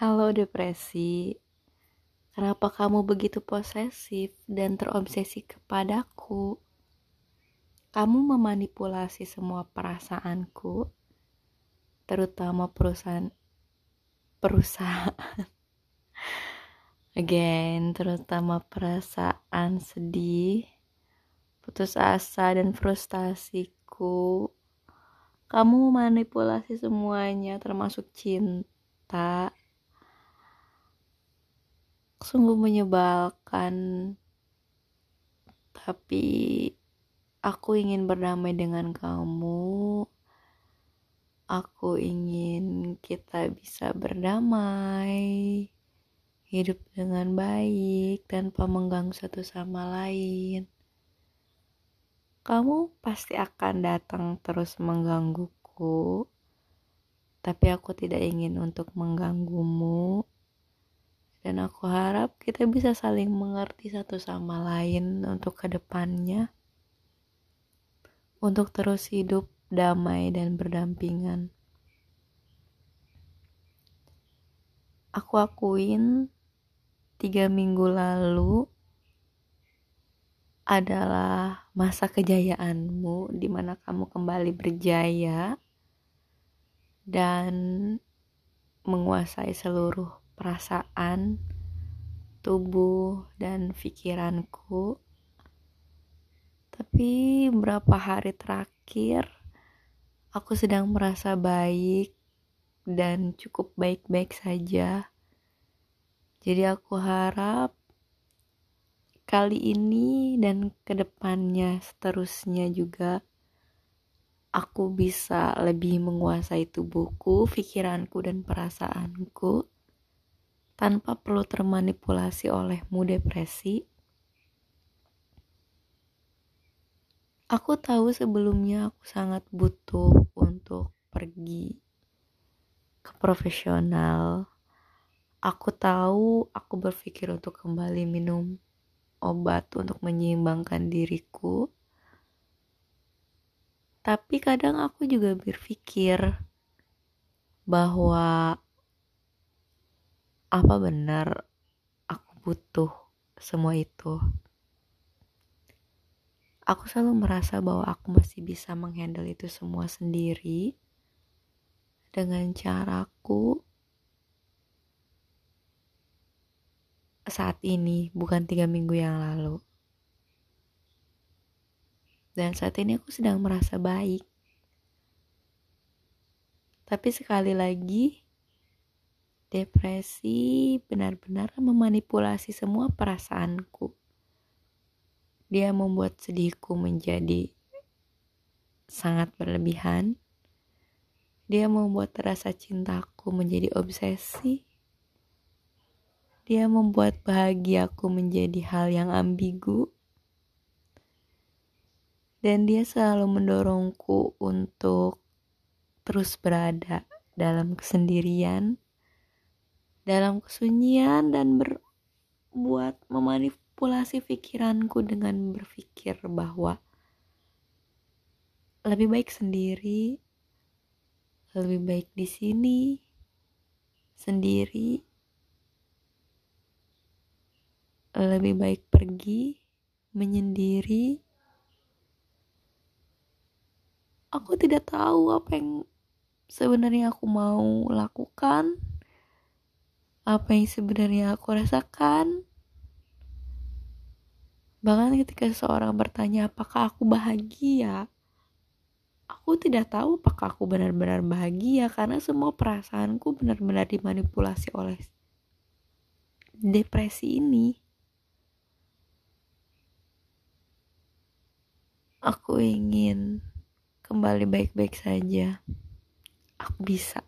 Halo depresi, kenapa kamu begitu posesif dan terobsesi kepadaku? Kamu memanipulasi semua perasaanku, terutama perusahaan perusahaan. Again, terutama perasaan sedih, putus asa dan frustasiku. Kamu memanipulasi semuanya termasuk cinta sungguh menyebalkan. Tapi aku ingin berdamai dengan kamu. Aku ingin kita bisa berdamai hidup dengan baik tanpa mengganggu satu sama lain. Kamu pasti akan datang terus menggangguku tapi aku tidak ingin untuk mengganggumu dan aku harap kita bisa saling mengerti satu sama lain untuk ke depannya untuk terus hidup damai dan berdampingan. Aku akuin tiga minggu lalu adalah masa kejayaanmu di mana kamu kembali berjaya dan menguasai seluruh perasaan, tubuh, dan pikiranku. Tapi beberapa hari terakhir aku sedang merasa baik dan cukup baik-baik saja. Jadi aku harap kali ini dan ke depannya seterusnya juga aku bisa lebih menguasai tubuhku, pikiranku, dan perasaanku tanpa perlu termanipulasi olehmu depresi. Aku tahu sebelumnya aku sangat butuh untuk pergi ke profesional. Aku tahu aku berpikir untuk kembali minum obat untuk menyeimbangkan diriku. Tapi kadang aku juga berpikir bahwa apa benar aku butuh semua itu? Aku selalu merasa bahwa aku masih bisa menghandle itu semua sendiri dengan caraku saat ini, bukan tiga minggu yang lalu. Dan saat ini aku sedang merasa baik. Tapi sekali lagi, Depresi benar-benar memanipulasi semua perasaanku. Dia membuat sedihku menjadi sangat berlebihan. Dia membuat rasa cintaku menjadi obsesi. Dia membuat bahagiaku menjadi hal yang ambigu. Dan dia selalu mendorongku untuk terus berada dalam kesendirian dalam kesunyian dan berbuat memanipulasi pikiranku dengan berpikir bahwa lebih baik sendiri, lebih baik di sini, sendiri, lebih baik pergi, menyendiri. Aku tidak tahu apa yang sebenarnya aku mau lakukan apa yang sebenarnya aku rasakan. Bahkan ketika seseorang bertanya apakah aku bahagia, aku tidak tahu apakah aku benar-benar bahagia karena semua perasaanku benar-benar dimanipulasi oleh depresi ini. Aku ingin kembali baik-baik saja. Aku bisa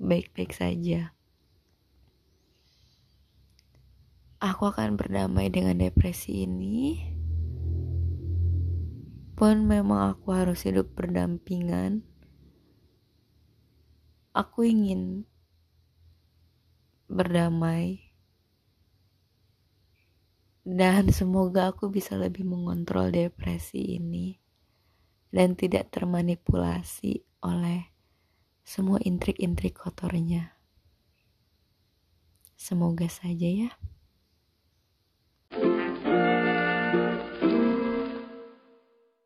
baik-baik saja. Aku akan berdamai dengan depresi ini pun memang aku harus hidup berdampingan aku ingin berdamai dan semoga aku bisa lebih mengontrol depresi ini dan tidak termanipulasi oleh semua intrik-intrik kotornya. Semoga saja ya.